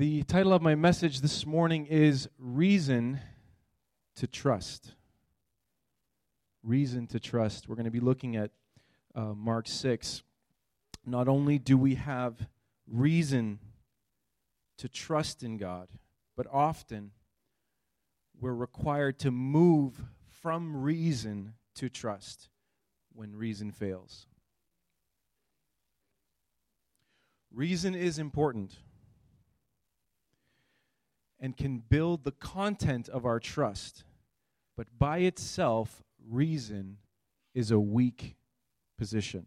The title of my message this morning is Reason to Trust. Reason to Trust. We're going to be looking at uh, Mark 6. Not only do we have reason to trust in God, but often we're required to move from reason to trust when reason fails. Reason is important and can build the content of our trust, but by itself, reason is a weak position.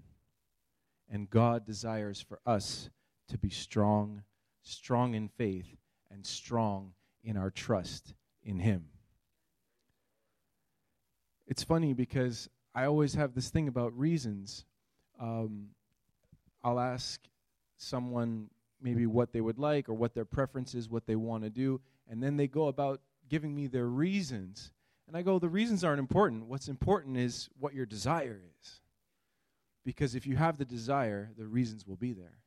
And God desires for us to be strong, strong in faith, and strong in our trust in Him. It's funny because I always have this thing about reasons. Um, I'll ask someone maybe what they would like or what their preference is, what they want to do, and then they go about giving me their reasons. And I go, the reasons aren't important. What's important is what your desire is. Because if you have the desire, the reasons will be there.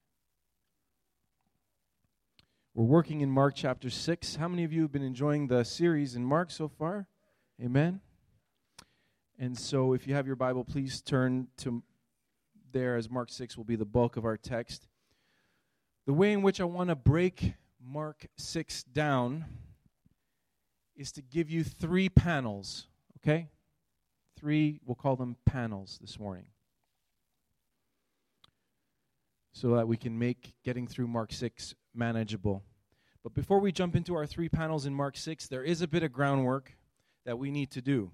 We're working in Mark chapter 6. How many of you have been enjoying the series in Mark so far? Amen. And so if you have your Bible, please turn to there as Mark 6 will be the bulk of our text. The way in which I want to break Mark 6 down is to give you three panels, okay? Three, we'll call them panels this morning. So that we can make getting through Mark 6 manageable. But before we jump into our three panels in Mark 6, there is a bit of groundwork that we need to do.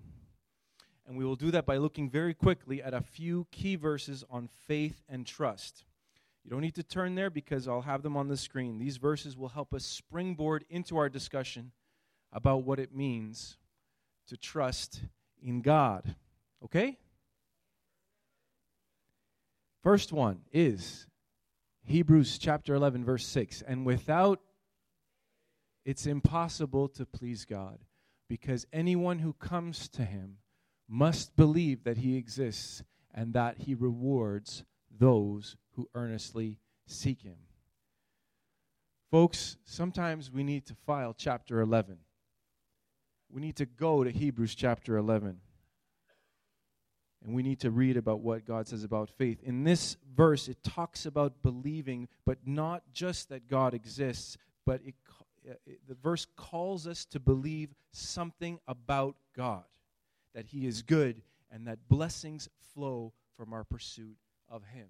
And we will do that by looking very quickly at a few key verses on faith and trust. You don't need to turn there because I'll have them on the screen. These verses will help us springboard into our discussion about what it means to trust in God. Okay? First one is Hebrews chapter 11, verse 6. And without it's impossible to please God because anyone who comes to him must believe that he exists and that he rewards those who earnestly seek him. Folks, sometimes we need to file chapter 11. We need to go to Hebrews chapter 11. And we need to read about what God says about faith. In this verse, it talks about believing, but not just that God exists, but it, uh, it, the verse calls us to believe something about God, that He is good, and that blessings flow from our pursuit of Him.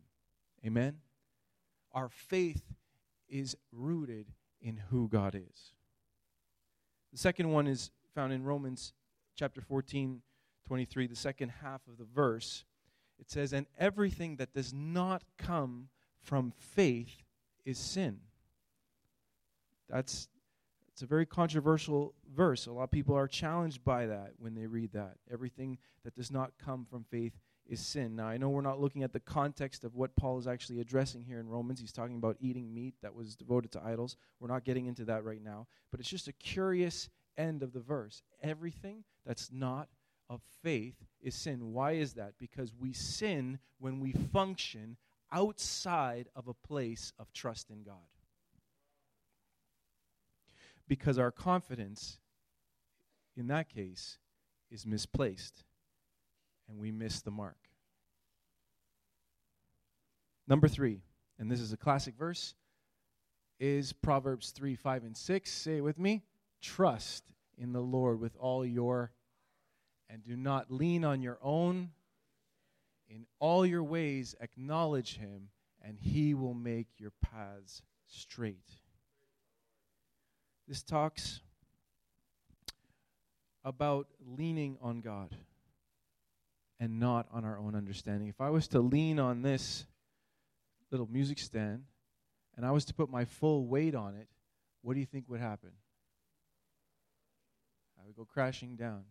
Amen? Our faith is rooted in who God is. The second one is found in Romans chapter 14, 23, the second half of the verse. It says, And everything that does not come from faith is sin. That's it's a very controversial verse. A lot of people are challenged by that when they read that. Everything that does not come from faith is sin. Now, I know we're not looking at the context of what Paul is actually addressing here in Romans. He's talking about eating meat that was devoted to idols. We're not getting into that right now. But it's just a curious end of the verse. Everything that's not of faith is sin. Why is that? Because we sin when we function outside of a place of trust in God. Because our confidence, in that case, is misplaced and we miss the mark. Number three, and this is a classic verse, is Proverbs 3 5 and 6. Say it with me. Trust in the Lord with all your, and do not lean on your own. In all your ways, acknowledge him, and he will make your paths straight. This talks about leaning on God and not on our own understanding. If I was to lean on this little music stand and I was to put my full weight on it, what do you think would happen? I would go crashing down.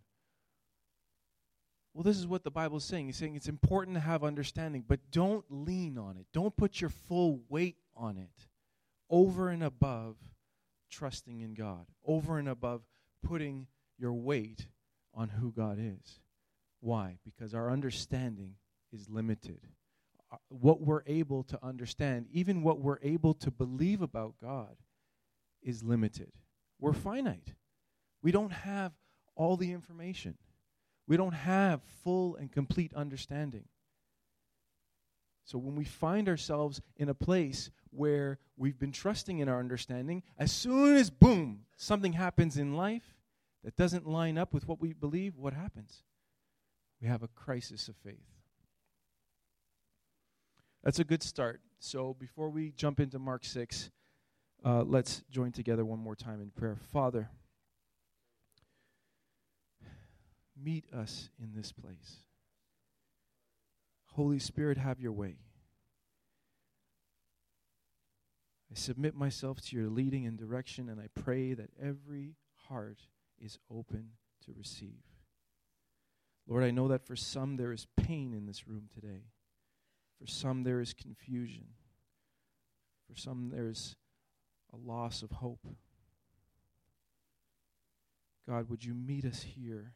Well, this is what the Bible is saying. He's saying it's important to have understanding, but don't lean on it. Don't put your full weight on it over and above trusting in God, over and above putting your weight on who God is. Why? Because our understanding is limited. Uh, what we're able to understand, even what we're able to believe about God, is limited. We're finite. We don't have all the information. We don't have full and complete understanding. So when we find ourselves in a place where we've been trusting in our understanding, as soon as boom, something happens in life that doesn't line up with what we believe, what happens? We have a crisis of faith. That's a good start. So before we jump into Mark 6, uh, let's join together one more time in prayer. Father, meet us in this place. Holy Spirit, have your way. I submit myself to your leading and direction, and I pray that every heart is open to receive. Lord, I know that for some there is pain in this room today. For some there is confusion. For some there is a loss of hope. God, would you meet us here?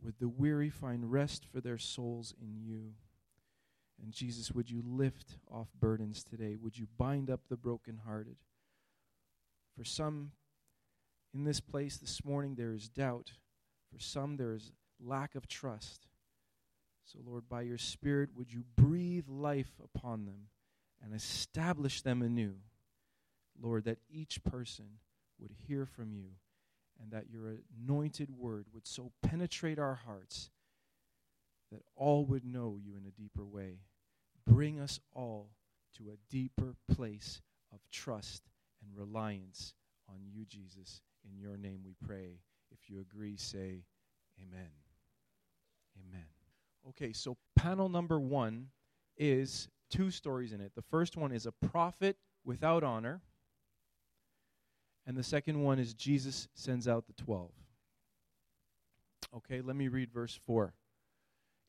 Would the weary find rest for their souls in you? And Jesus, would you lift off burdens today? Would you bind up the brokenhearted? For some in this place this morning, there is doubt. For some, there is lack of trust. So, Lord, by your Spirit, would you breathe life upon them and establish them anew? Lord, that each person would hear from you and that your anointed word would so penetrate our hearts that all would know you in a deeper way. Bring us all to a deeper place of trust and reliance on you, Jesus. In your name we pray. If you agree, say amen. Amen. Okay, so panel number one is two stories in it. The first one is a prophet without honor, and the second one is Jesus sends out the 12. Okay, let me read verse 4.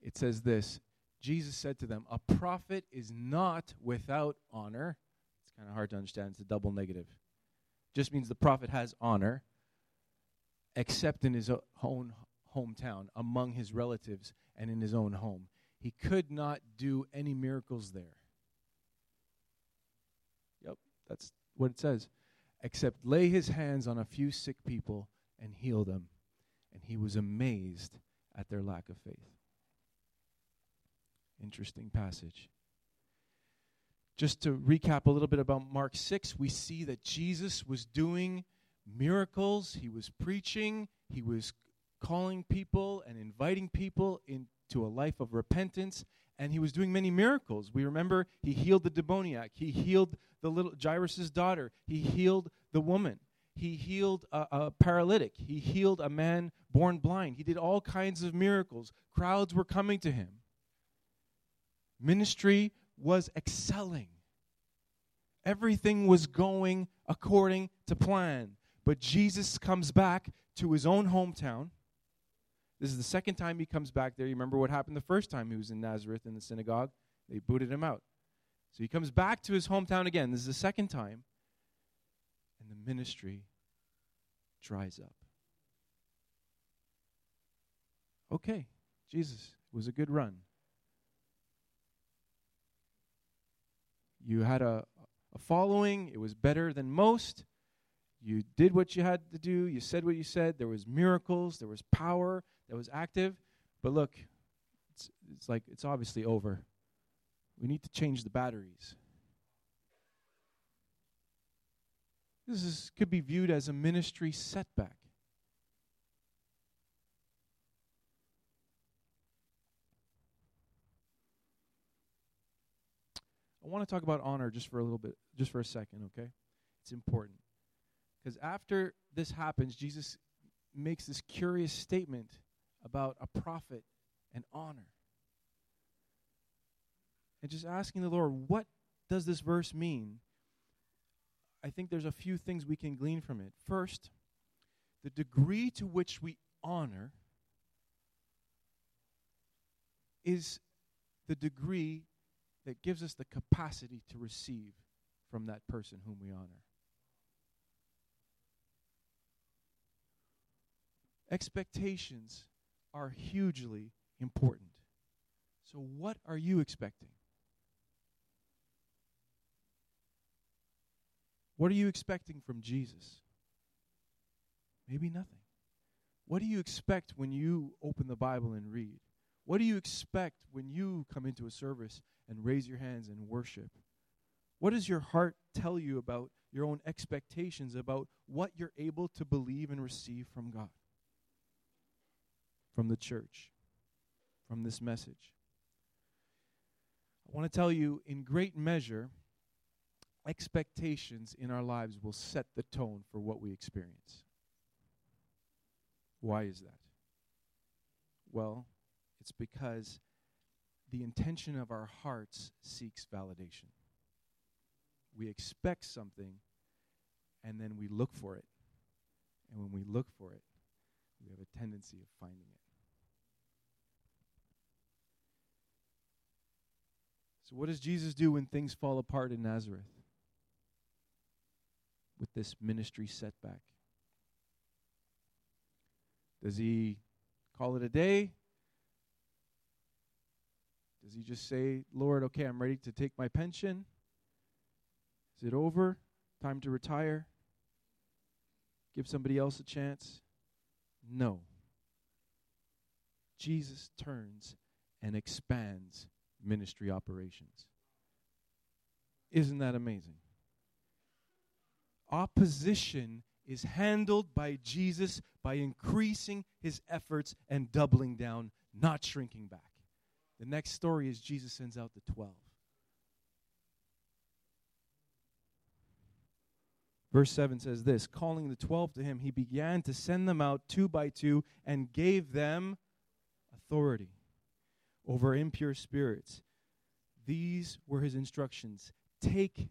It says this Jesus said to them, A prophet is not without honor. It's kind of hard to understand. It's a double negative. Just means the prophet has honor, except in his own hometown, among his relatives, and in his own home. He could not do any miracles there. Yep, that's what it says. Except lay his hands on a few sick people and heal them. And he was amazed at their lack of faith. Interesting passage. Just to recap a little bit about Mark 6, we see that Jesus was doing miracles, he was preaching, he was calling people and inviting people into a life of repentance, and he was doing many miracles. We remember he healed the demoniac, he healed the little Jairus' daughter, he healed the woman, he healed a, a paralytic, he healed a man born blind. He did all kinds of miracles. Crowds were coming to him. Ministry was excelling. Everything was going according to plan. But Jesus comes back to his own hometown. This is the second time he comes back there. You remember what happened the first time he was in Nazareth in the synagogue? They booted him out. So he comes back to his hometown again. This is the second time. And the ministry dries up. Okay, Jesus, it was a good run. You had a, a following, it was better than most. You did what you had to do, you said what you said. There was miracles, there was power that was active. But look, it's, it's like it's obviously over. We need to change the batteries. This is, could be viewed as a ministry setback. I want to talk about honor just for a little bit, just for a second, okay? It's important. Because after this happens, Jesus makes this curious statement about a prophet and honor. And just asking the Lord, what does this verse mean? I think there's a few things we can glean from it. First, the degree to which we honor is the degree that gives us the capacity to receive from that person whom we honor. Expectations are hugely important. So, what are you expecting? What are you expecting from Jesus? Maybe nothing. What do you expect when you open the Bible and read? What do you expect when you come into a service and raise your hands and worship? What does your heart tell you about your own expectations about what you're able to believe and receive from God, from the church, from this message? I want to tell you, in great measure, expectations in our lives will set the tone for what we experience. Why is that? Well, it's because the intention of our hearts seeks validation. We expect something, and then we look for it. And when we look for it, we have a tendency of finding it. So, what does Jesus do when things fall apart in Nazareth? With this ministry setback? Does he call it a day? Does he just say, Lord, okay, I'm ready to take my pension? Is it over? Time to retire? Give somebody else a chance? No. Jesus turns and expands ministry operations. Isn't that amazing? Opposition is handled by Jesus by increasing his efforts and doubling down, not shrinking back. The next story is Jesus sends out the 12. Verse 7 says this Calling the 12 to him, he began to send them out two by two and gave them authority over impure spirits. These were his instructions Take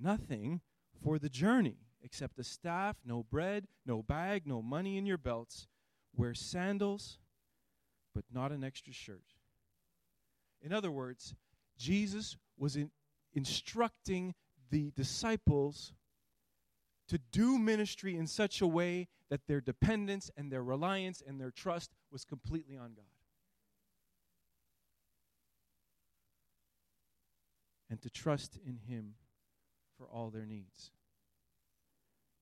nothing for the journey except a staff, no bread, no bag, no money in your belts. Wear sandals, but not an extra shirt. In other words, Jesus was in instructing the disciples to do ministry in such a way that their dependence and their reliance and their trust was completely on God. And to trust in Him for all their needs.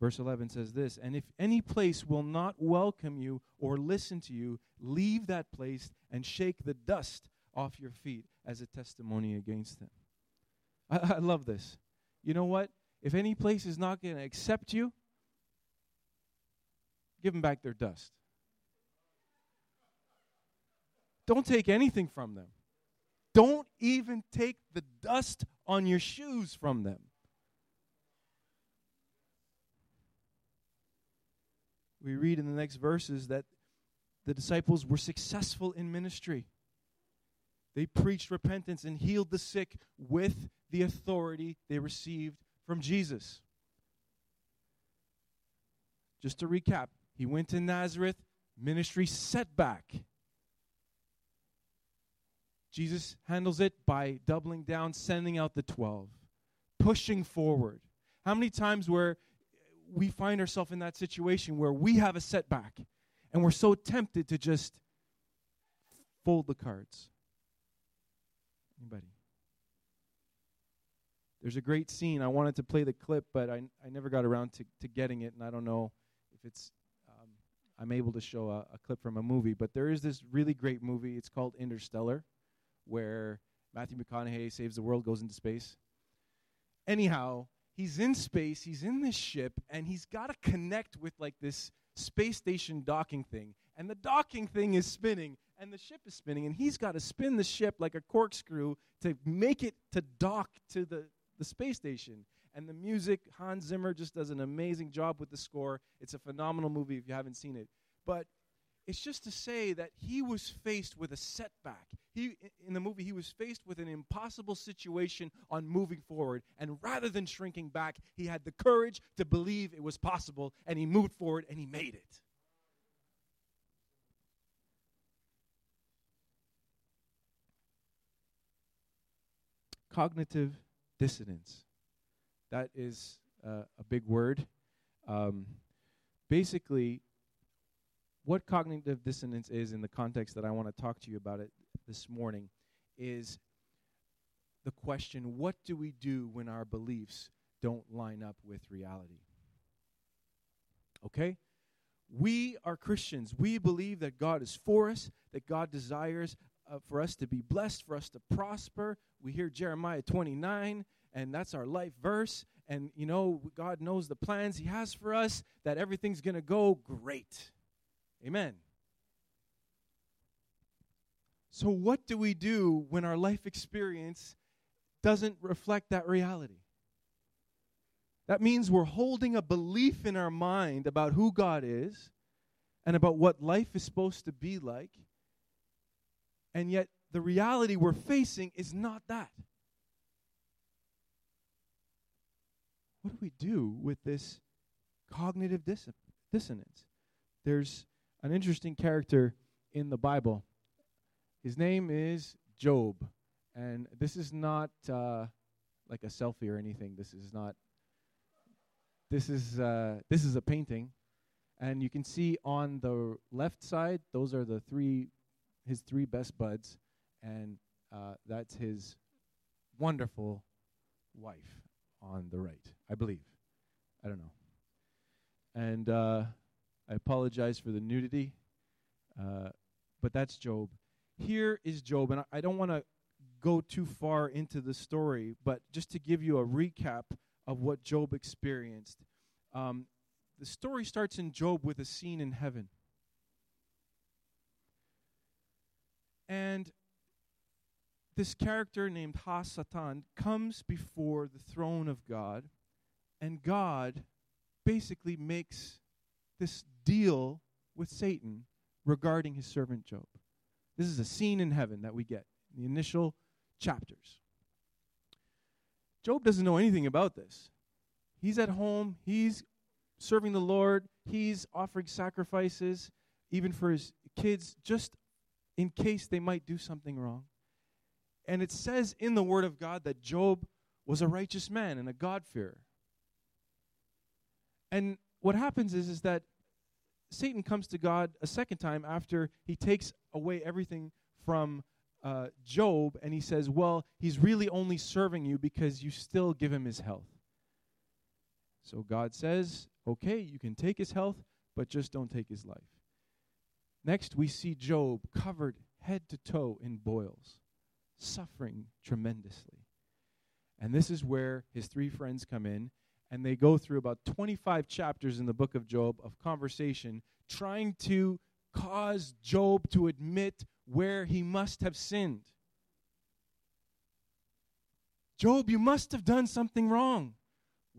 Verse 11 says this And if any place will not welcome you or listen to you, leave that place and shake the dust off your feet as a testimony against them. I, I love this. You know what? If any place is not going to accept you, give them back their dust. Don't take anything from them. Don't even take the dust on your shoes from them. we read in the next verses that the disciples were successful in ministry. They preached repentance and healed the sick with the authority they received from Jesus. Just to recap, he went to Nazareth, ministry setback. Jesus handles it by doubling down, sending out the 12, pushing forward. How many times where we find ourselves in that situation where we have a setback and we're so tempted to just fold the cards. Anybody? There's a great scene. I wanted to play the clip, but I, I never got around to, to getting it, and I don't know if it's um, I'm able to show a, a clip from a movie. But there is this really great movie. It's called Interstellar, where Matthew McConaughey saves the world, goes into space. Anyhow, he's in space, he's in this ship, and he's got to connect with like this space station docking thing. And the docking thing is spinning, and the ship is spinning, and he's got to spin the ship like a corkscrew to make it to dock to the, the space station. And the music, Hans Zimmer just does an amazing job with the score. It's a phenomenal movie if you haven't seen it. But it's just to say that he was faced with a setback. He, in the movie, he was faced with an impossible situation on moving forward. And rather than shrinking back, he had the courage to believe it was possible, and he moved forward and he made it. Cognitive dissonance. That is uh, a big word. Um, basically, what cognitive dissonance is in the context that I want to talk to you about it this morning is the question what do we do when our beliefs don't line up with reality? Okay? We are Christians. We believe that God is for us, that God desires uh, for us to be blessed, for us to prosper. We hear Jeremiah 29, and that's our life verse. And, you know, God knows the plans He has for us, that everything's going to go great. Amen. So, what do we do when our life experience doesn't reflect that reality? That means we're holding a belief in our mind about who God is and about what life is supposed to be like. And yet, the reality we're facing is not that. What do we do with this cognitive dis- dissonance? There's an interesting character in the Bible. His name is Job. And this is not uh, like a selfie or anything. This is not this is uh, this is a painting, and you can see on the left side those are the three his three best buds, and uh, that's his wonderful wife on the right, I believe. I don't know. And uh, I apologize for the nudity, uh, but that's Job. Here is Job, and I, I don't want to go too far into the story, but just to give you a recap of what Job experienced. Um, the story starts in Job with a scene in heaven. And this character named Ha Satan comes before the throne of God, and God basically makes this deal with Satan regarding his servant Job. This is a scene in heaven that we get in the initial chapters. Job doesn't know anything about this. He's at home, he's serving the Lord, he's offering sacrifices, even for his kids, just in case they might do something wrong. And it says in the Word of God that Job was a righteous man and a God-fearer. And what happens is, is that Satan comes to God a second time after he takes away everything from uh, Job, and he says, Well, he's really only serving you because you still give him his health. So God says, Okay, you can take his health, but just don't take his life. Next, we see Job covered head to toe in boils, suffering tremendously. And this is where his three friends come in, and they go through about 25 chapters in the book of Job of conversation, trying to cause Job to admit where he must have sinned. Job, you must have done something wrong.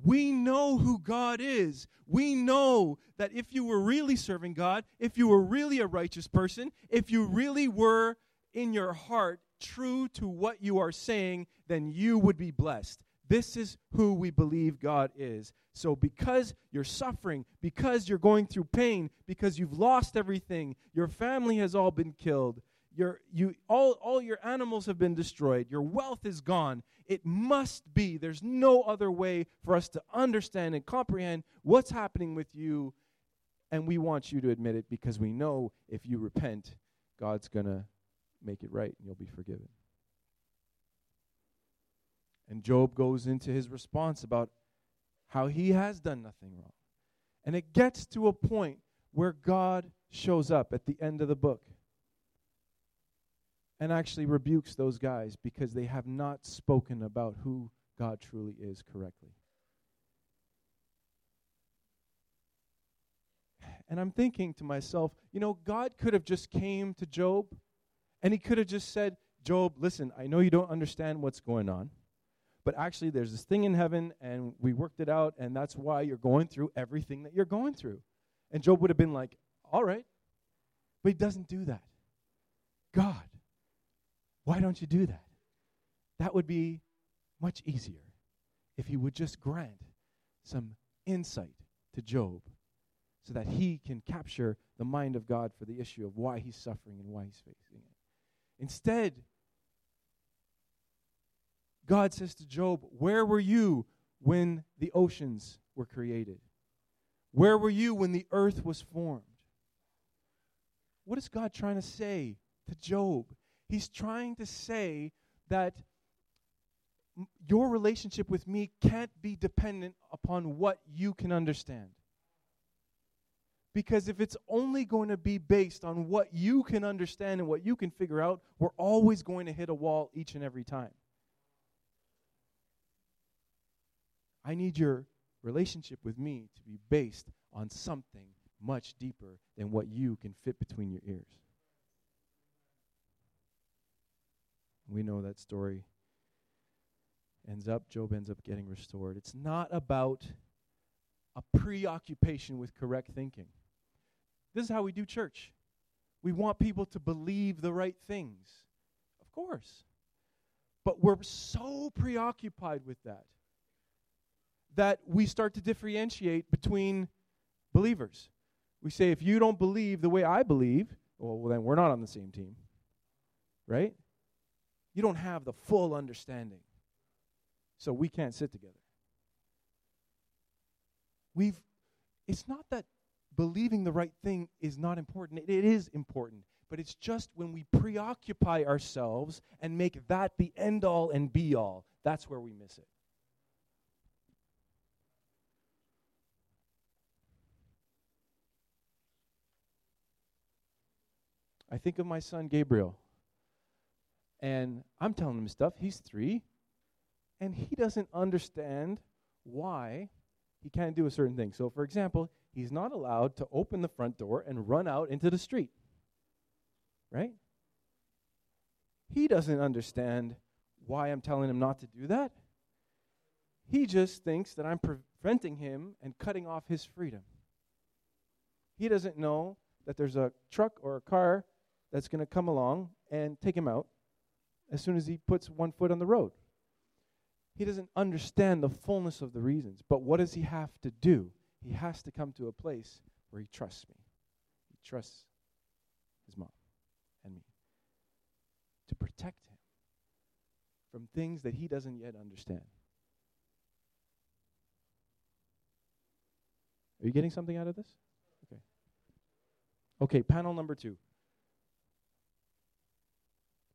We know who God is. We know that if you were really serving God, if you were really a righteous person, if you really were in your heart true to what you are saying, then you would be blessed. This is who we believe God is. So, because you're suffering, because you're going through pain, because you've lost everything, your family has all been killed, your, you, all, all your animals have been destroyed, your wealth is gone, it must be. There's no other way for us to understand and comprehend what's happening with you. And we want you to admit it because we know if you repent, God's going to make it right and you'll be forgiven. And Job goes into his response about how he has done nothing wrong. And it gets to a point where God shows up at the end of the book and actually rebukes those guys because they have not spoken about who God truly is correctly. And I'm thinking to myself, you know, God could have just came to Job and he could have just said, Job, listen, I know you don't understand what's going on but actually there's this thing in heaven and we worked it out and that's why you're going through everything that you're going through. And Job would have been like, all right. But he doesn't do that. God, why don't you do that? That would be much easier if he would just grant some insight to Job so that he can capture the mind of God for the issue of why he's suffering and why he's facing it. Instead, God says to Job, Where were you when the oceans were created? Where were you when the earth was formed? What is God trying to say to Job? He's trying to say that your relationship with me can't be dependent upon what you can understand. Because if it's only going to be based on what you can understand and what you can figure out, we're always going to hit a wall each and every time. I need your relationship with me to be based on something much deeper than what you can fit between your ears. We know that story ends up, Job ends up getting restored. It's not about a preoccupation with correct thinking. This is how we do church. We want people to believe the right things. Of course. But we're so preoccupied with that that we start to differentiate between believers. We say, if you don't believe the way I believe, well, then we're not on the same team. Right? You don't have the full understanding. So we can't sit together. We've it's not that believing the right thing is not important. It, it is important. But it's just when we preoccupy ourselves and make that the end all and be all, that's where we miss it. I think of my son Gabriel. And I'm telling him stuff. He's three. And he doesn't understand why he can't do a certain thing. So, for example, he's not allowed to open the front door and run out into the street. Right? He doesn't understand why I'm telling him not to do that. He just thinks that I'm preventing him and cutting off his freedom. He doesn't know that there's a truck or a car that's going to come along and take him out as soon as he puts one foot on the road. He doesn't understand the fullness of the reasons. But what does he have to do? He has to come to a place where he trusts me. He trusts his mom and me to protect him from things that he doesn't yet understand. Are you getting something out of this? Okay. Okay, panel number two.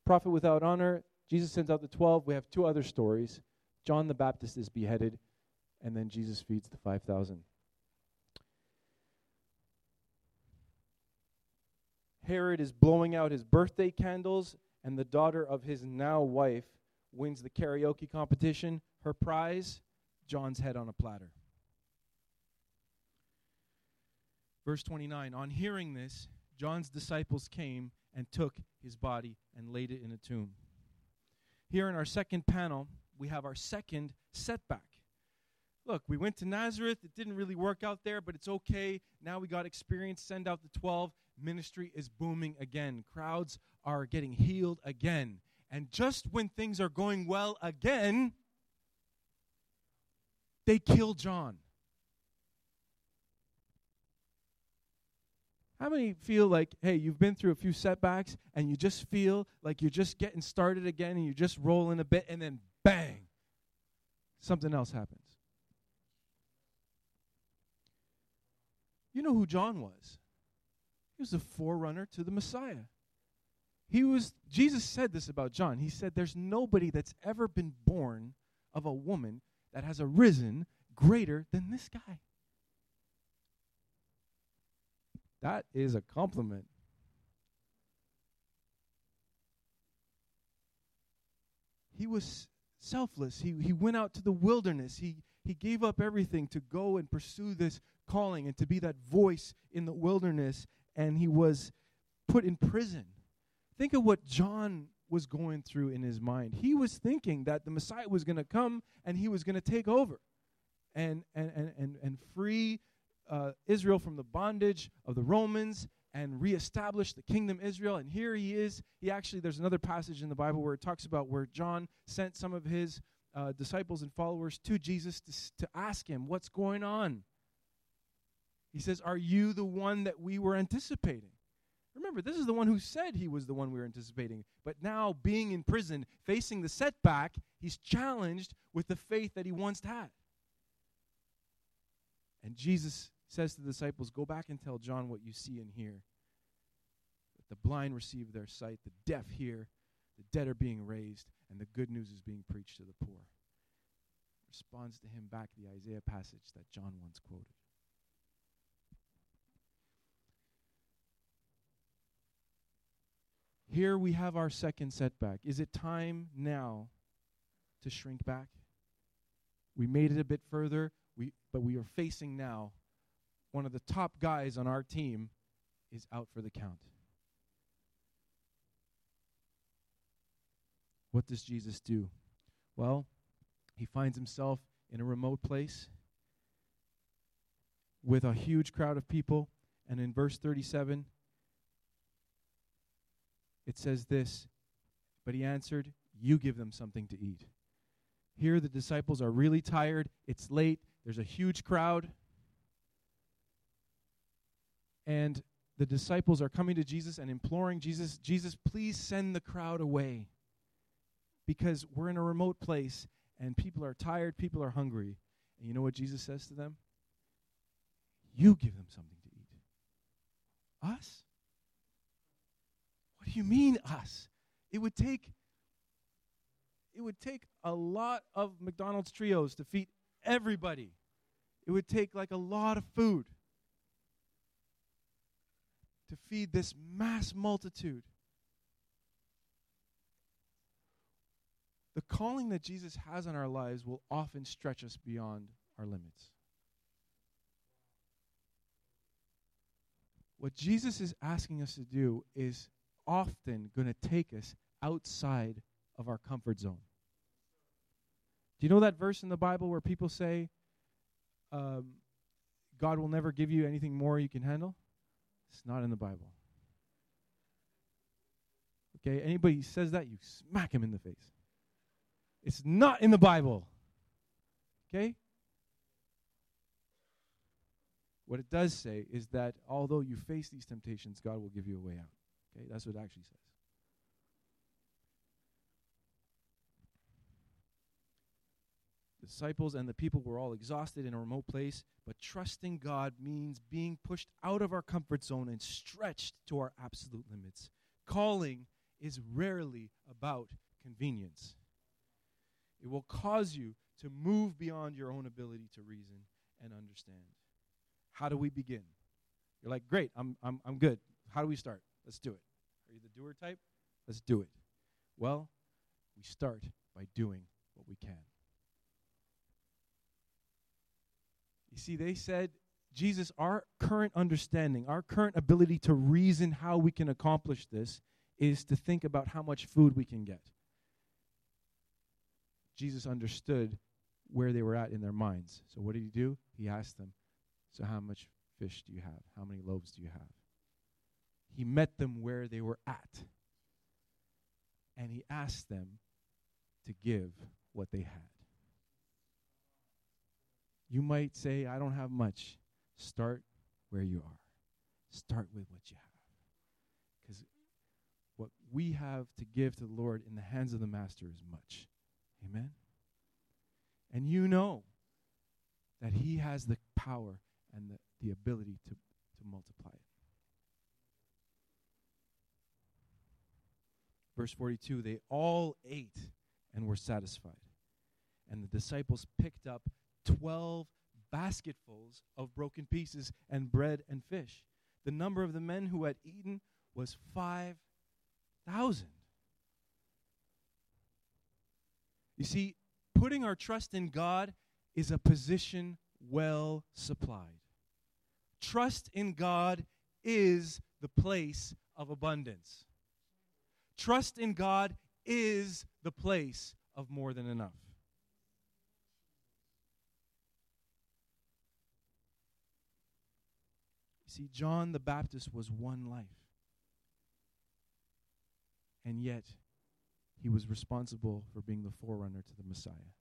Prophet without honor. Jesus sends out the 12. We have two other stories. John the Baptist is beheaded, and then Jesus feeds the 5,000. Herod is blowing out his birthday candles, and the daughter of his now wife wins the karaoke competition. Her prize, John's head on a platter. Verse 29 On hearing this, John's disciples came and took his body and laid it in a tomb. Here in our second panel, we have our second setback. Look, we went to Nazareth. It didn't really work out there, but it's okay. Now we got experience. Send out the 12. Ministry is booming again. Crowds are getting healed again. And just when things are going well again, they kill John. How many feel like, hey, you've been through a few setbacks and you just feel like you're just getting started again and you're just rolling a bit and then bang, something else happens. You know who John was? He was the forerunner to the Messiah. He was Jesus said this about John. He said there's nobody that's ever been born of a woman that has arisen greater than this guy. That is a compliment. He was selfless. He, he went out to the wilderness. He, he gave up everything to go and pursue this calling and to be that voice in the wilderness. And he was put in prison. Think of what John was going through in his mind. He was thinking that the Messiah was going to come and he was going to take over and, and, and, and, and free uh, Israel from the bondage of the Romans and reestablish the kingdom Israel. And here he is. He actually, there's another passage in the Bible where it talks about where John sent some of his uh, disciples and followers to Jesus to, to ask him, What's going on? He says, Are you the one that we were anticipating? Remember, this is the one who said he was the one we were anticipating. But now, being in prison, facing the setback, he's challenged with the faith that he once had. And Jesus says to the disciples, Go back and tell John what you see and hear. That the blind receive their sight, the deaf hear, the dead are being raised, and the good news is being preached to the poor. Responds to him back the Isaiah passage that John once quoted. Here we have our second setback. Is it time now to shrink back? We made it a bit further, we, but we are facing now one of the top guys on our team is out for the count. What does Jesus do? Well, he finds himself in a remote place with a huge crowd of people. And in verse 37, it says this But he answered, You give them something to eat. Here, the disciples are really tired. It's late. There's a huge crowd. And the disciples are coming to Jesus and imploring Jesus, Jesus, please send the crowd away because we're in a remote place and people are tired, people are hungry. And you know what Jesus says to them? You give them something to eat. Us? What do you mean us? It would take it would take a lot of McDonald's trios to feed everybody. It would take like a lot of food to feed this mass multitude. The calling that Jesus has on our lives will often stretch us beyond our limits. What Jesus is asking us to do is often going to take us outside of our comfort zone. Do you know that verse in the Bible where people say, um, God will never give you anything more you can handle? It's not in the Bible. Okay, anybody says that, you smack him in the face. It's not in the Bible. Okay? What it does say is that although you face these temptations, God will give you a way out. Okay? That's what it actually says. The disciples and the people were all exhausted in a remote place, but trusting God means being pushed out of our comfort zone and stretched to our absolute limits. Calling is rarely about convenience. It will cause you to move beyond your own ability to reason and understand. How do we begin? You're like, great, I'm, I'm, I'm good. How do we start? Let's do it. Are you the doer type? Let's do it. Well, we start by doing what we can. You see, they said, Jesus, our current understanding, our current ability to reason how we can accomplish this is to think about how much food we can get. Jesus understood where they were at in their minds. So what did he do? He asked them, So how much fish do you have? How many loaves do you have? He met them where they were at. And he asked them to give what they had. You might say, I don't have much. Start where you are, start with what you have. Because what we have to give to the Lord in the hands of the Master is much. Amen? And you know that He has the power and the, the ability to, to multiply it. Verse 42 they all ate and were satisfied. And the disciples picked up 12 basketfuls of broken pieces and bread and fish. The number of the men who had eaten was 5,000. You see, putting our trust in God is a position well supplied. Trust in God is the place of abundance. Trust in God is the place of more than enough. See, John the Baptist was one life. And yet, he was responsible for being the forerunner to the Messiah.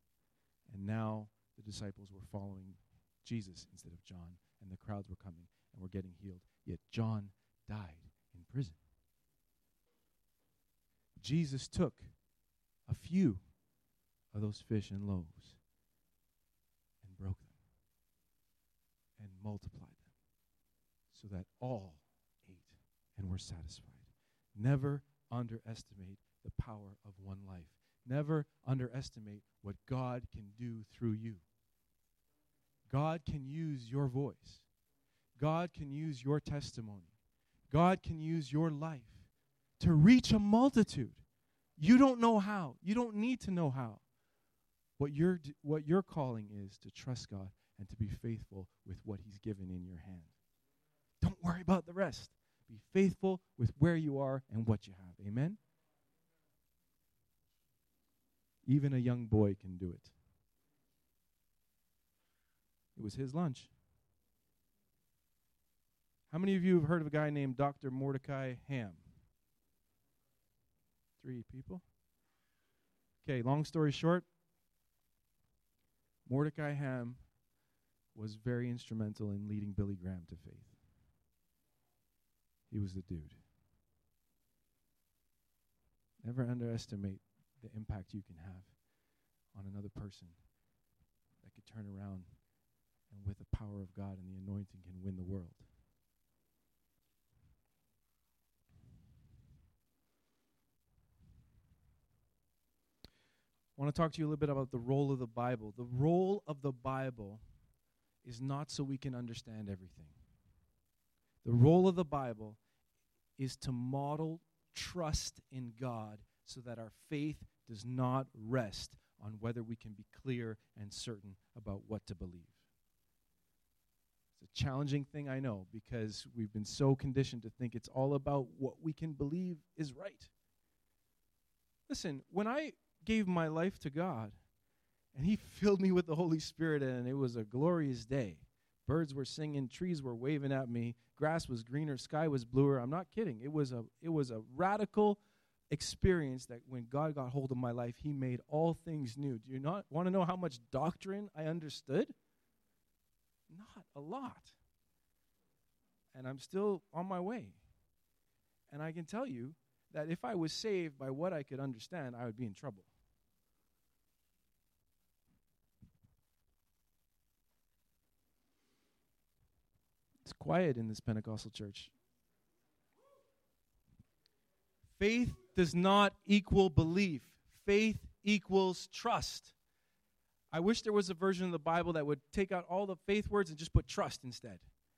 And now the disciples were following Jesus instead of John, and the crowds were coming and were getting healed. Yet John died in prison. Jesus took a few of those fish and loaves and broke them and multiplied so that all ate and were satisfied. Never underestimate the power of one life. Never underestimate what God can do through you. God can use your voice. God can use your testimony. God can use your life to reach a multitude. You don't know how. You don't need to know how. What your what your calling is to trust God and to be faithful with what he's given in your hand. Worry about the rest. Be faithful with where you are and what you have. Amen. Even a young boy can do it. It was his lunch. How many of you have heard of a guy named Dr. Mordecai Ham? Three people. Okay, long story short, Mordecai Ham was very instrumental in leading Billy Graham to faith. He was the dude. Never underestimate the impact you can have on another person that could turn around and with the power of God and the anointing can win the world. I want to talk to you a little bit about the role of the Bible. The role of the Bible is not so we can understand everything. The role of the Bible is to model trust in God so that our faith does not rest on whether we can be clear and certain about what to believe. It's a challenging thing, I know, because we've been so conditioned to think it's all about what we can believe is right. Listen, when I gave my life to God, and He filled me with the Holy Spirit, and it was a glorious day. Birds were singing, trees were waving at me, grass was greener, sky was bluer. I'm not kidding. It was a it was a radical experience that when God got hold of my life, He made all things new. Do you not want to know how much doctrine I understood? Not a lot. And I'm still on my way. And I can tell you that if I was saved by what I could understand, I would be in trouble. Quiet in this Pentecostal church. Faith does not equal belief, faith equals trust. I wish there was a version of the Bible that would take out all the faith words and just put trust instead.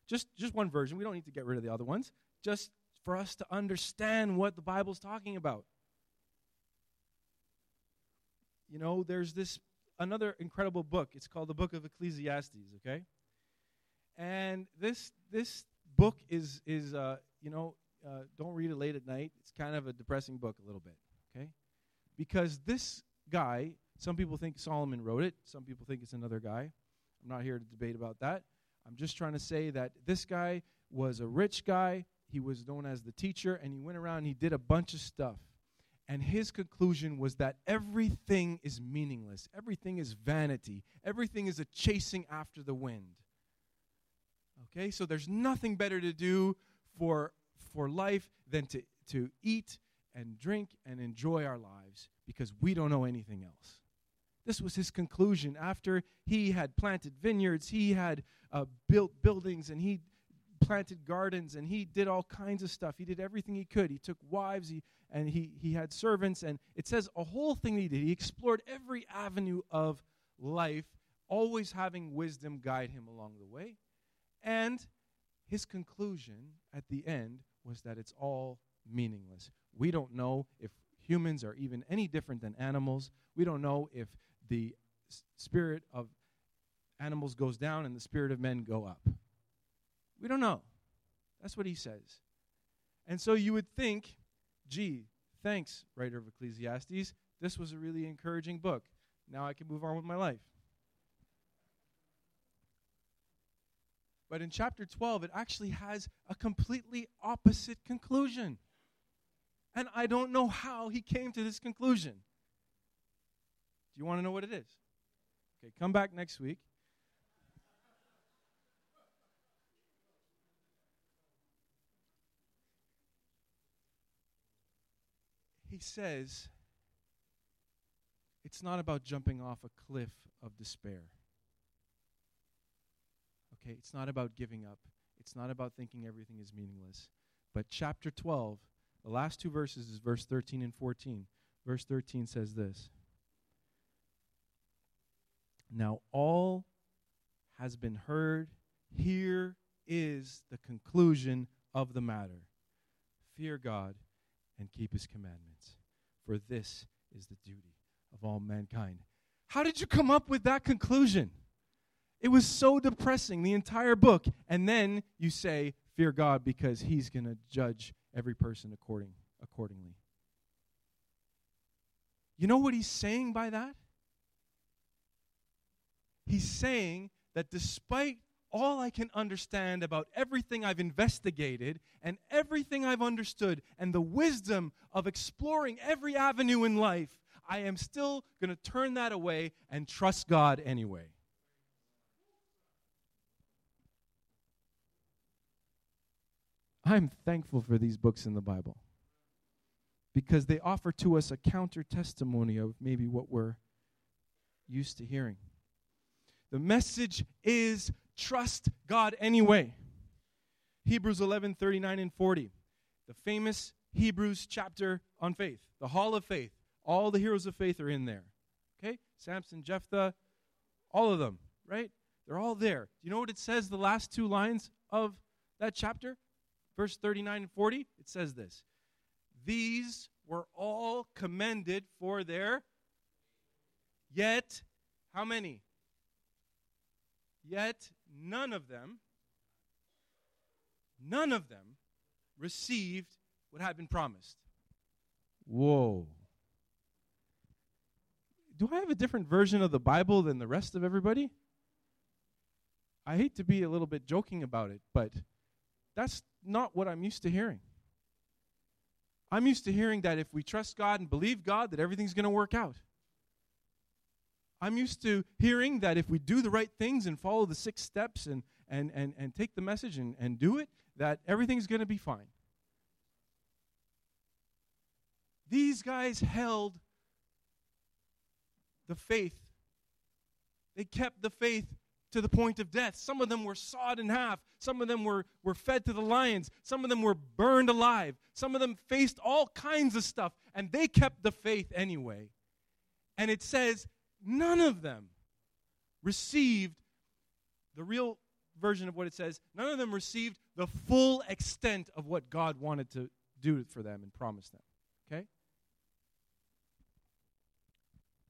Just, just one version. We don't need to get rid of the other ones. Just for us to understand what the Bible's talking about. You know, there's this another incredible book. It's called the Book of Ecclesiastes, okay? And this this book is is uh, you know uh, don't read it late at night. It's kind of a depressing book a little bit, okay? Because this guy, some people think Solomon wrote it. Some people think it's another guy. I'm not here to debate about that. I'm just trying to say that this guy was a rich guy. He was known as the teacher, and he went around and he did a bunch of stuff. And his conclusion was that everything is meaningless, everything is vanity, everything is a chasing after the wind. Okay, so there's nothing better to do for, for life than to, to eat and drink and enjoy our lives because we don't know anything else. This was his conclusion after he had planted vineyards, he had uh, built buildings, and he planted gardens, and he did all kinds of stuff. He did everything he could. He took wives, he, and he, he had servants, and it says a whole thing he did. He explored every avenue of life, always having wisdom guide him along the way. And his conclusion at the end was that it's all meaningless. We don't know if humans are even any different than animals. We don't know if the spirit of animals goes down and the spirit of men go up. We don't know. That's what he says. And so you would think, gee, thanks, writer of Ecclesiastes. This was a really encouraging book. Now I can move on with my life. But in chapter 12, it actually has a completely opposite conclusion. And I don't know how he came to this conclusion. Do you want to know what it is? Okay, come back next week. He says it's not about jumping off a cliff of despair. Okay, it's not about giving up. It's not about thinking everything is meaningless. But chapter 12, the last two verses is verse 13 and 14. Verse 13 says this Now all has been heard. Here is the conclusion of the matter fear God and keep his commandments, for this is the duty of all mankind. How did you come up with that conclusion? It was so depressing, the entire book. And then you say, Fear God because he's going to judge every person according, accordingly. You know what he's saying by that? He's saying that despite all I can understand about everything I've investigated and everything I've understood and the wisdom of exploring every avenue in life, I am still going to turn that away and trust God anyway. I'm thankful for these books in the Bible because they offer to us a counter testimony of maybe what we're used to hearing. The message is trust God anyway. Hebrews 11 39 and 40. The famous Hebrews chapter on faith, the hall of faith. All the heroes of faith are in there. Okay? Samson, Jephthah, all of them, right? They're all there. Do you know what it says, the last two lines of that chapter? Verse 39 and 40? It says this These were all commended for their, yet, how many? Yet none of them, none of them received what had been promised. Whoa. Do I have a different version of the Bible than the rest of everybody? I hate to be a little bit joking about it, but that's not what I'm used to hearing. I'm used to hearing that if we trust God and believe God, that everything's going to work out. I'm used to hearing that if we do the right things and follow the six steps and, and, and, and take the message and, and do it, that everything's going to be fine. These guys held the faith. They kept the faith to the point of death. Some of them were sawed in half. Some of them were, were fed to the lions. Some of them were burned alive. Some of them faced all kinds of stuff, and they kept the faith anyway. And it says, none of them received the real version of what it says, none of them received the full extent of what God wanted to do for them and promise them. Okay?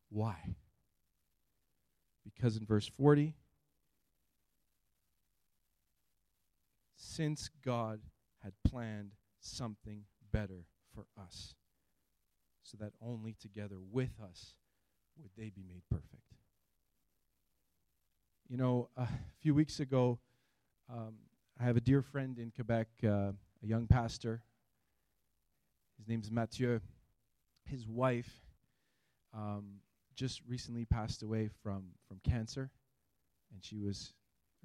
Why? Because in verse 40, since God had planned something better for us, so that only together with us would they be made perfect. You know, a few weeks ago, um, I have a dear friend in Quebec, uh, a young pastor. His name's Mathieu. His wife um, just recently passed away from, from cancer, and she was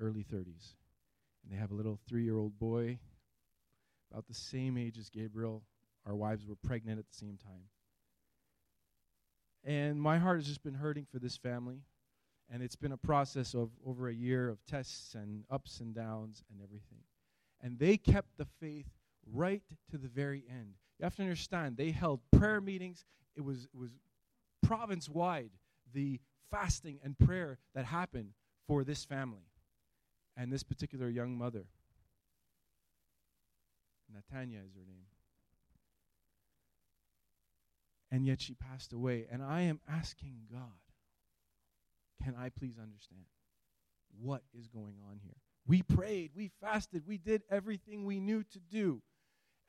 early 30s and they have a little three year old boy, about the same age as Gabriel. Our wives were pregnant at the same time. And my heart has just been hurting for this family. And it's been a process of over a year of tests and ups and downs and everything. And they kept the faith right to the very end. You have to understand, they held prayer meetings. It was, it was province wide, the fasting and prayer that happened for this family and this particular young mother. Natanya is her name. And yet she passed away. And I am asking God, can I please understand what is going on here? We prayed, we fasted, we did everything we knew to do.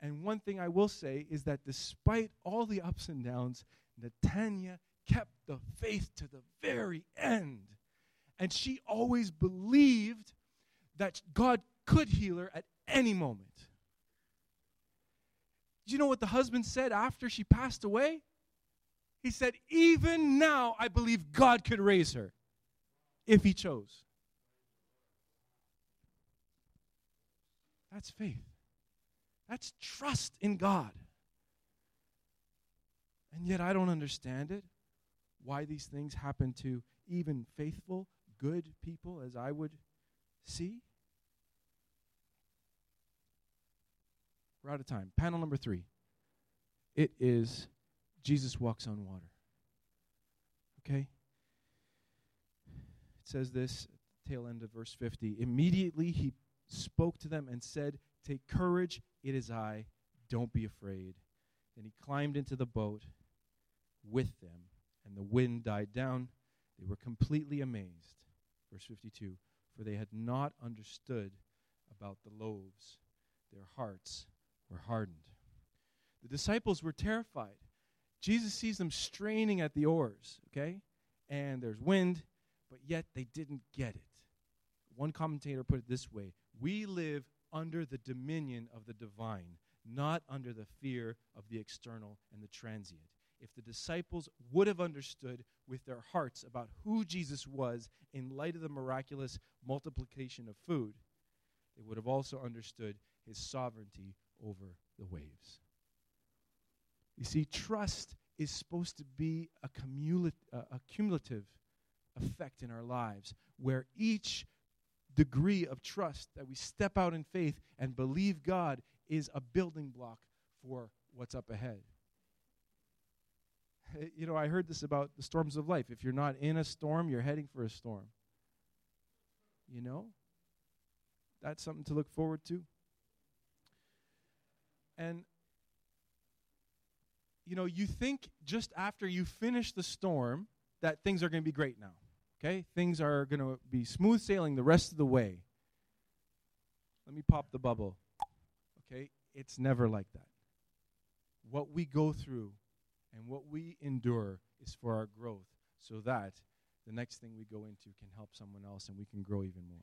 And one thing I will say is that despite all the ups and downs, Natanya kept the faith to the very end. And she always believed that God could heal her at any moment. Do you know what the husband said after she passed away? He said, Even now, I believe God could raise her if he chose. That's faith. That's trust in God. And yet, I don't understand it. Why these things happen to even faithful, good people, as I would see. We're out of time. Panel number three. It is Jesus walks on water. Okay? It says this, tail end of verse 50. Immediately he spoke to them and said, Take courage, it is I. Don't be afraid. Then he climbed into the boat with them, and the wind died down. They were completely amazed. Verse 52 For they had not understood about the loaves, their hearts were hardened. The disciples were terrified. Jesus sees them straining at the oars, okay? And there's wind, but yet they didn't get it. One commentator put it this way We live under the dominion of the divine, not under the fear of the external and the transient. If the disciples would have understood with their hearts about who Jesus was in light of the miraculous multiplication of food, they would have also understood his sovereignty over the waves. You see, trust is supposed to be a, cumula- uh, a cumulative effect in our lives where each degree of trust that we step out in faith and believe God is a building block for what's up ahead. You know, I heard this about the storms of life. If you're not in a storm, you're heading for a storm. You know? That's something to look forward to. And you know, you think just after you finish the storm that things are going to be great now. Okay? Things are going to be smooth sailing the rest of the way. Let me pop the bubble. Okay? It's never like that. What we go through and what we endure is for our growth so that the next thing we go into can help someone else and we can grow even more.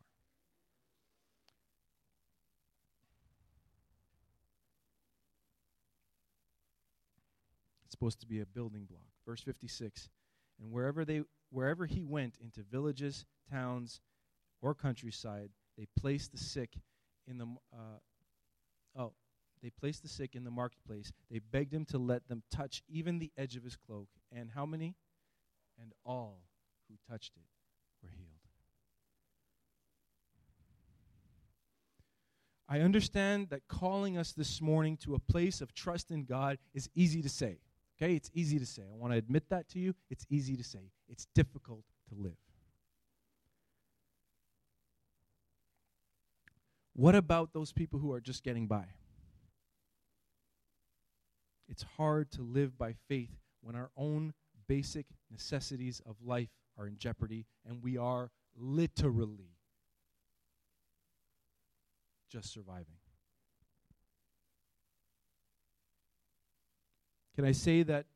Supposed to be a building block. Verse 56 And wherever, they, wherever he went into villages, towns, or countryside, they placed the sick in the. Uh, oh, they placed the sick in the marketplace. They begged him to let them touch even the edge of his cloak. And how many? And all who touched it were healed. I understand that calling us this morning to a place of trust in God is easy to say. Okay, it's easy to say. I want to admit that to you. It's easy to say. It's difficult to live. What about those people who are just getting by? It's hard to live by faith when our own basic necessities of life are in jeopardy and we are literally just surviving. Can I say that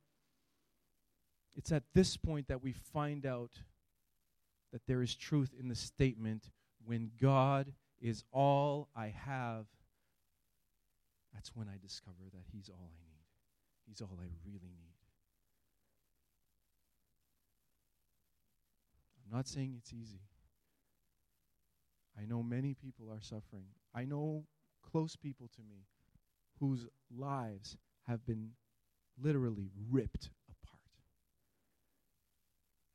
it's at this point that we find out that there is truth in the statement when God is all I have, that's when I discover that He's all I need. He's all I really need. I'm not saying it's easy. I know many people are suffering. I know close people to me whose lives have been literally ripped apart.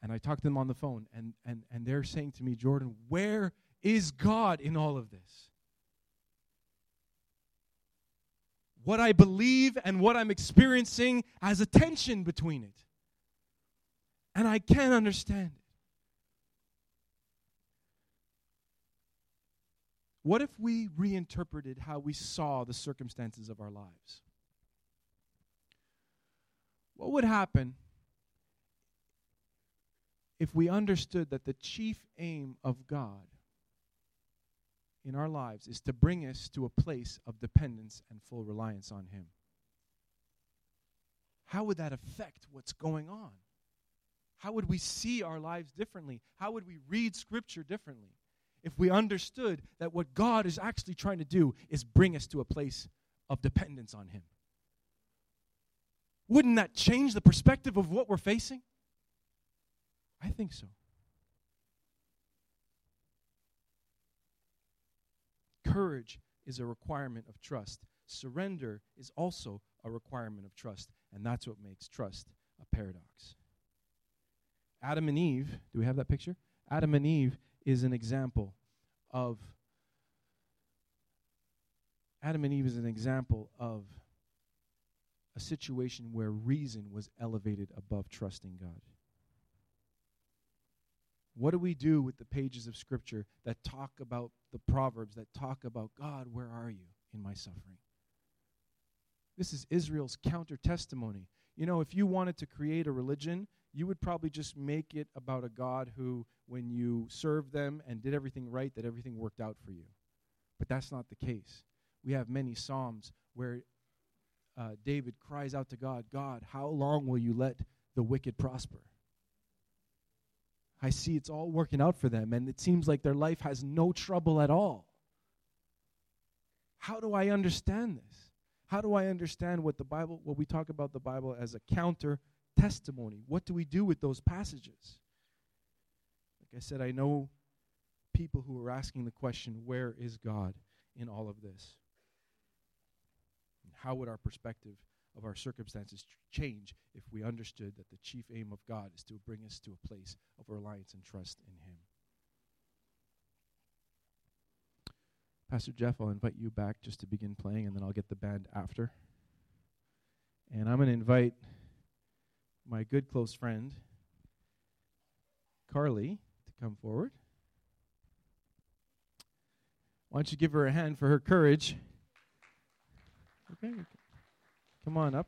And I talked to them on the phone, and, and, and they're saying to me, Jordan, where is God in all of this? What I believe and what I'm experiencing has a tension between it. And I can't understand it. What if we reinterpreted how we saw the circumstances of our lives? What would happen if we understood that the chief aim of God in our lives is to bring us to a place of dependence and full reliance on Him? How would that affect what's going on? How would we see our lives differently? How would we read Scripture differently? If we understood that what God is actually trying to do is bring us to a place of dependence on Him. Wouldn't that change the perspective of what we're facing? I think so. Courage is a requirement of trust. Surrender is also a requirement of trust, and that's what makes trust a paradox. Adam and Eve, do we have that picture? Adam and Eve is an example of Adam and Eve is an example of a situation where reason was elevated above trusting God. What do we do with the pages of Scripture that talk about the Proverbs, that talk about, God, where are you in my suffering? This is Israel's counter testimony. You know, if you wanted to create a religion, you would probably just make it about a God who, when you served them and did everything right, that everything worked out for you. But that's not the case. We have many Psalms where uh, David cries out to God, God, how long will you let the wicked prosper? I see it's all working out for them, and it seems like their life has no trouble at all. How do I understand this? How do I understand what the Bible, what we talk about the Bible as a counter testimony? What do we do with those passages? Like I said, I know people who are asking the question, where is God in all of this? How would our perspective of our circumstances change if we understood that the chief aim of God is to bring us to a place of reliance and trust in Him? Pastor Jeff, I'll invite you back just to begin playing, and then I'll get the band after. And I'm going to invite my good close friend, Carly, to come forward. Why don't you give her a hand for her courage? Okay, come on up.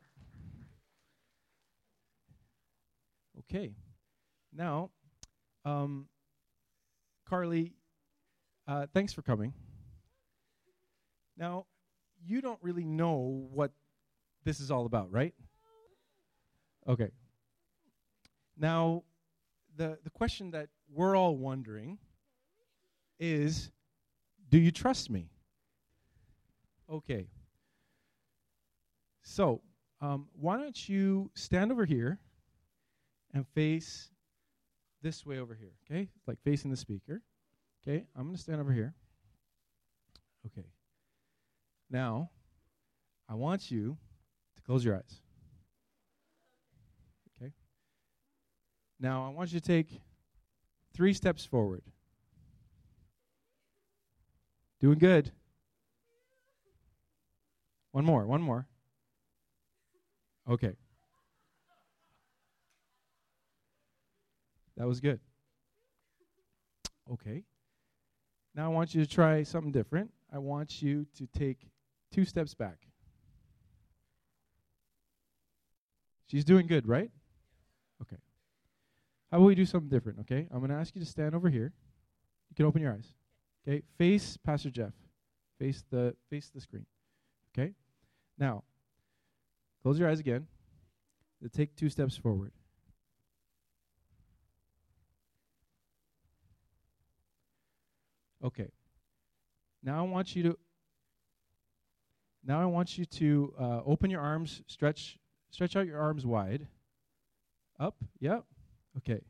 Okay, now, um, Carly, uh, thanks for coming. Now, you don't really know what this is all about, right? Okay. Now, the, the question that we're all wondering is do you trust me? Okay. So, um, why don't you stand over here and face this way over here, okay? Like facing the speaker. Okay, I'm going to stand over here. Okay. Now, I want you to close your eyes. Okay? Now, I want you to take three steps forward. Doing good. One more, one more. Okay. That was good. Okay. Now I want you to try something different. I want you to take two steps back. She's doing good, right? Okay. How about we do something different, okay? I'm going to ask you to stand over here. You can open your eyes. Okay? Face Pastor Jeff. Face the face the screen. Okay? Now, close your eyes again. take two steps forward. Okay. Now I want you to now I want you to uh, open your arms, stretch stretch out your arms wide. Up, yep. Okay.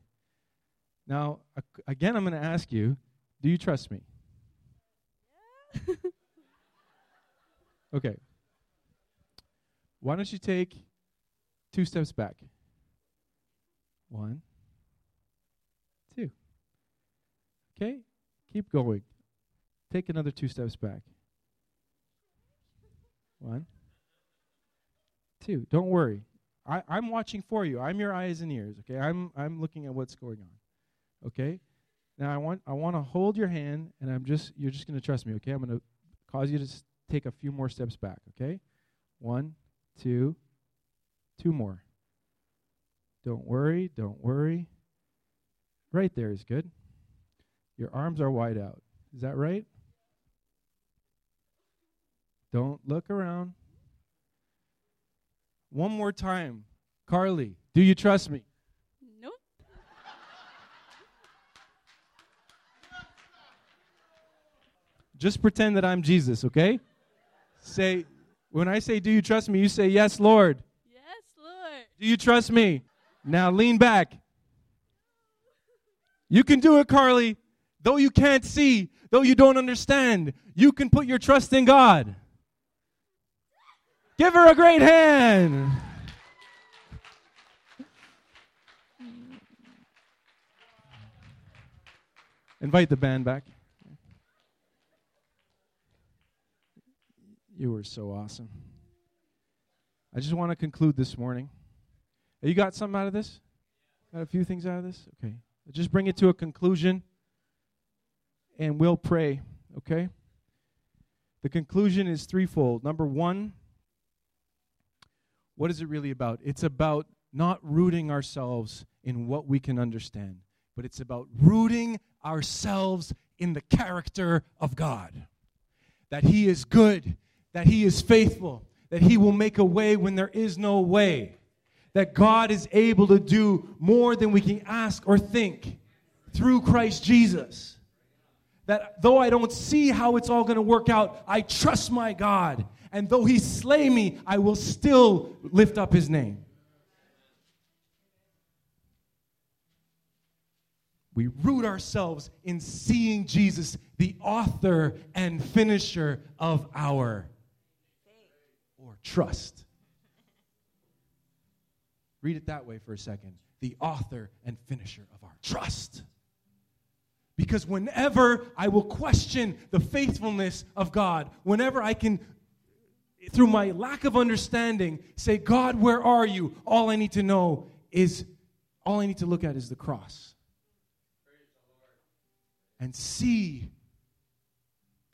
Now again I'm going to ask you, do you trust me? Yeah. okay. Why don't you take two steps back? One, two. Okay? Keep going. Take another two steps back. One, two. Don't worry. I, I'm watching for you. I'm your eyes and ears. Okay. I'm I'm looking at what's going on. Okay. Now I want I want to hold your hand, and I'm just you're just to trust me. Okay. I'm to cause you to s- take a few more steps back. Okay. One, two, two more. Don't worry. Don't worry. Right there is good. Your arms are wide out. Is that right? Don't look around. One more time. Carly, do you trust me? Nope. Just pretend that I'm Jesus, okay? Say, when I say, do you trust me, you say, yes, Lord. Yes, Lord. Do you trust me? Now lean back. You can do it, Carly. Though you can't see, though you don't understand, you can put your trust in God. Give her a great hand. Invite the band back. You were so awesome. I just want to conclude this morning. You got something out of this? Got a few things out of this? Okay. Just bring it to a conclusion and we'll pray, okay? The conclusion is threefold. Number one, what is it really about? It's about not rooting ourselves in what we can understand, but it's about rooting ourselves in the character of God. That He is good, that He is faithful, that He will make a way when there is no way, that God is able to do more than we can ask or think through Christ Jesus. That though I don't see how it's all going to work out, I trust my God. And though He slay me, I will still lift up His name. we root ourselves in seeing Jesus, the author and finisher of our trust. Read it that way for a second. The author and finisher of our trust. Because whenever I will question the faithfulness of God, whenever I can, through my lack of understanding, say, God, where are you? All I need to know is, all I need to look at is the cross and see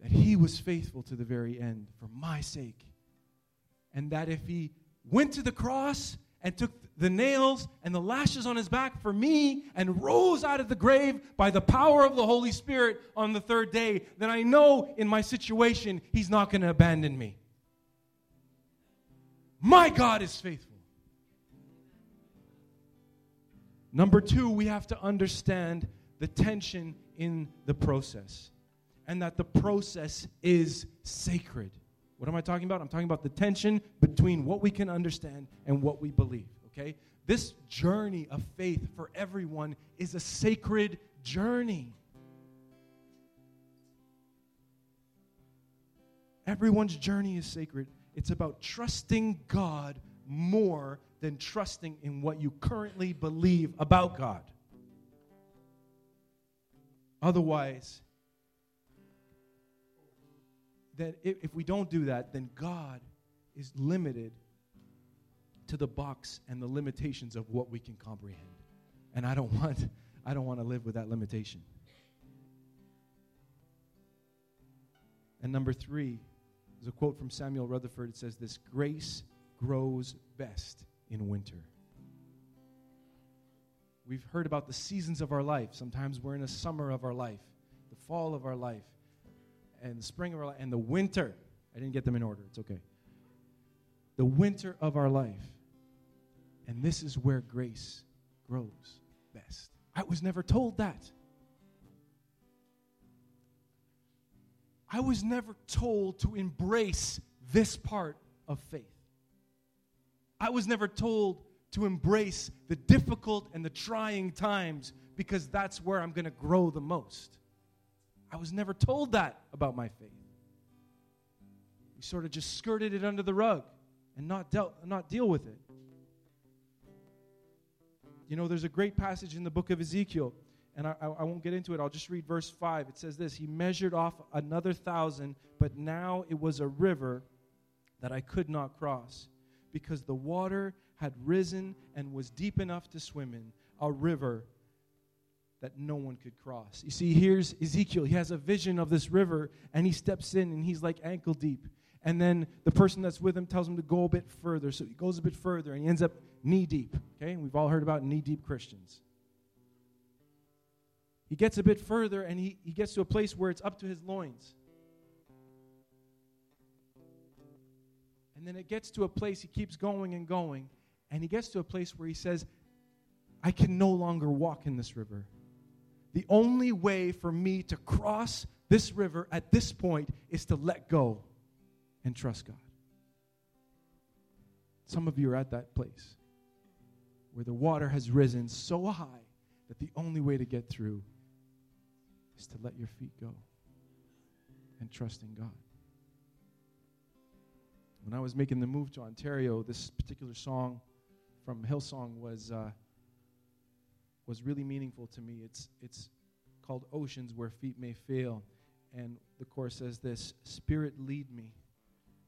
that he was faithful to the very end for my sake. And that if he went to the cross and took the nails and the lashes on his back for me and rose out of the grave by the power of the Holy Spirit on the third day, then I know in my situation he's not going to abandon me. My God is faithful. Number two, we have to understand the tension in the process and that the process is sacred. What am I talking about? I'm talking about the tension between what we can understand and what we believe, okay? This journey of faith for everyone is a sacred journey. Everyone's journey is sacred. It's about trusting God more than trusting in what you currently believe about God. Otherwise, that if, we don't do that, then God is limited to the box and the limitations of what we can comprehend. And I don't want I don't want to live with that limitation. And number 3 is a quote from Samuel Rutherford. It says this, grace grows best in winter. We've heard about the seasons of our life. Sometimes we're in the summer of our life, the fall of our life, and the spring of our life, and the winter. I didn't get them in order. It's okay. The winter of our life. And this is where grace grows best. I was never told that. I was never told to embrace this part of faith. I was never told to embrace the difficult and the trying times because that's where I'm going to grow the most. I was never told that about my faith. We sort of just skirted it under the rug and not dealt not deal with it. You know, there's a great passage in the book of Ezekiel, and I, I, I won't get into it. I'll just read verse 5. It says this He measured off another thousand, but now it was a river that I could not cross, because the water had risen and was deep enough to swim in, a river that no one could cross. You see, here's Ezekiel. He has a vision of this river, and he steps in, and he's like ankle deep. And then the person that's with him tells him to go a bit further. So he goes a bit further, and he ends up knee deep. Okay? And we've all heard about knee deep Christians. He gets a bit further, and he, he gets to a place where it's up to his loins. And then it gets to a place, he keeps going and going, and he gets to a place where he says, I can no longer walk in this river. The only way for me to cross this river at this point is to let go and trust God. Some of you are at that place where the water has risen so high that the only way to get through is to let your feet go and trust in God. When I was making the move to Ontario, this particular song from Hillsong was uh, was really meaningful to me. It's it's called Oceans Where Feet May Fail, and the chorus says this: Spirit, lead me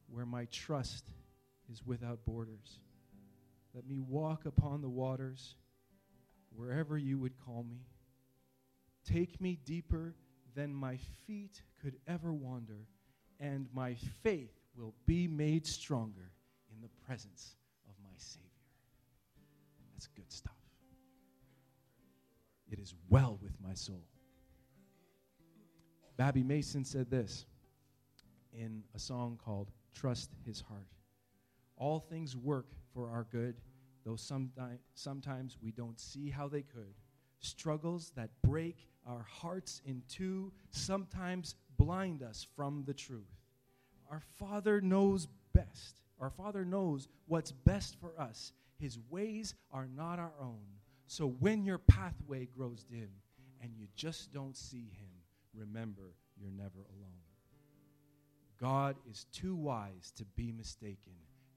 where my trust is without borders. Let me walk upon the waters wherever you would call me. Take me deeper than my feet could ever wander, and my faith will be made stronger in the presence of my it is well with my soul. Babbie Mason said this in a song called Trust His Heart. All things work for our good, though sometimes, sometimes we don't see how they could. Struggles that break our hearts in two sometimes blind us from the truth. Our Father knows best. Our Father knows what's best for us. His ways are not our own. So when your pathway grows dim and you just don't see Him, remember you're never alone. God is too wise to be mistaken.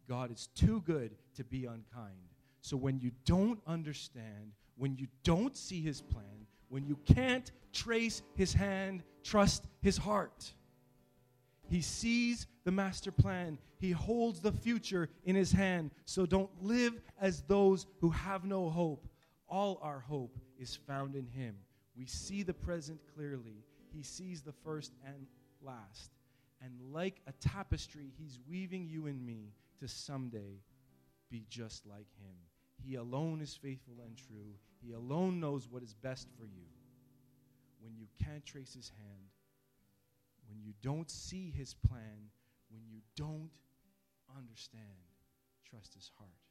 God is too good to be unkind. So when you don't understand, when you don't see his plan, when you can't trace his hand, trust his heart. He sees the master plan. He holds the future in his hand. So don't live as those who have no hope. All our hope is found in him. We see the present clearly. He sees the first and last. And like a tapestry, he's weaving you and me to someday be just like him. He alone is faithful and true. He alone knows what is best for you. When you can't trace his hand, when you don't see his plan, when you don't understand, trust his heart.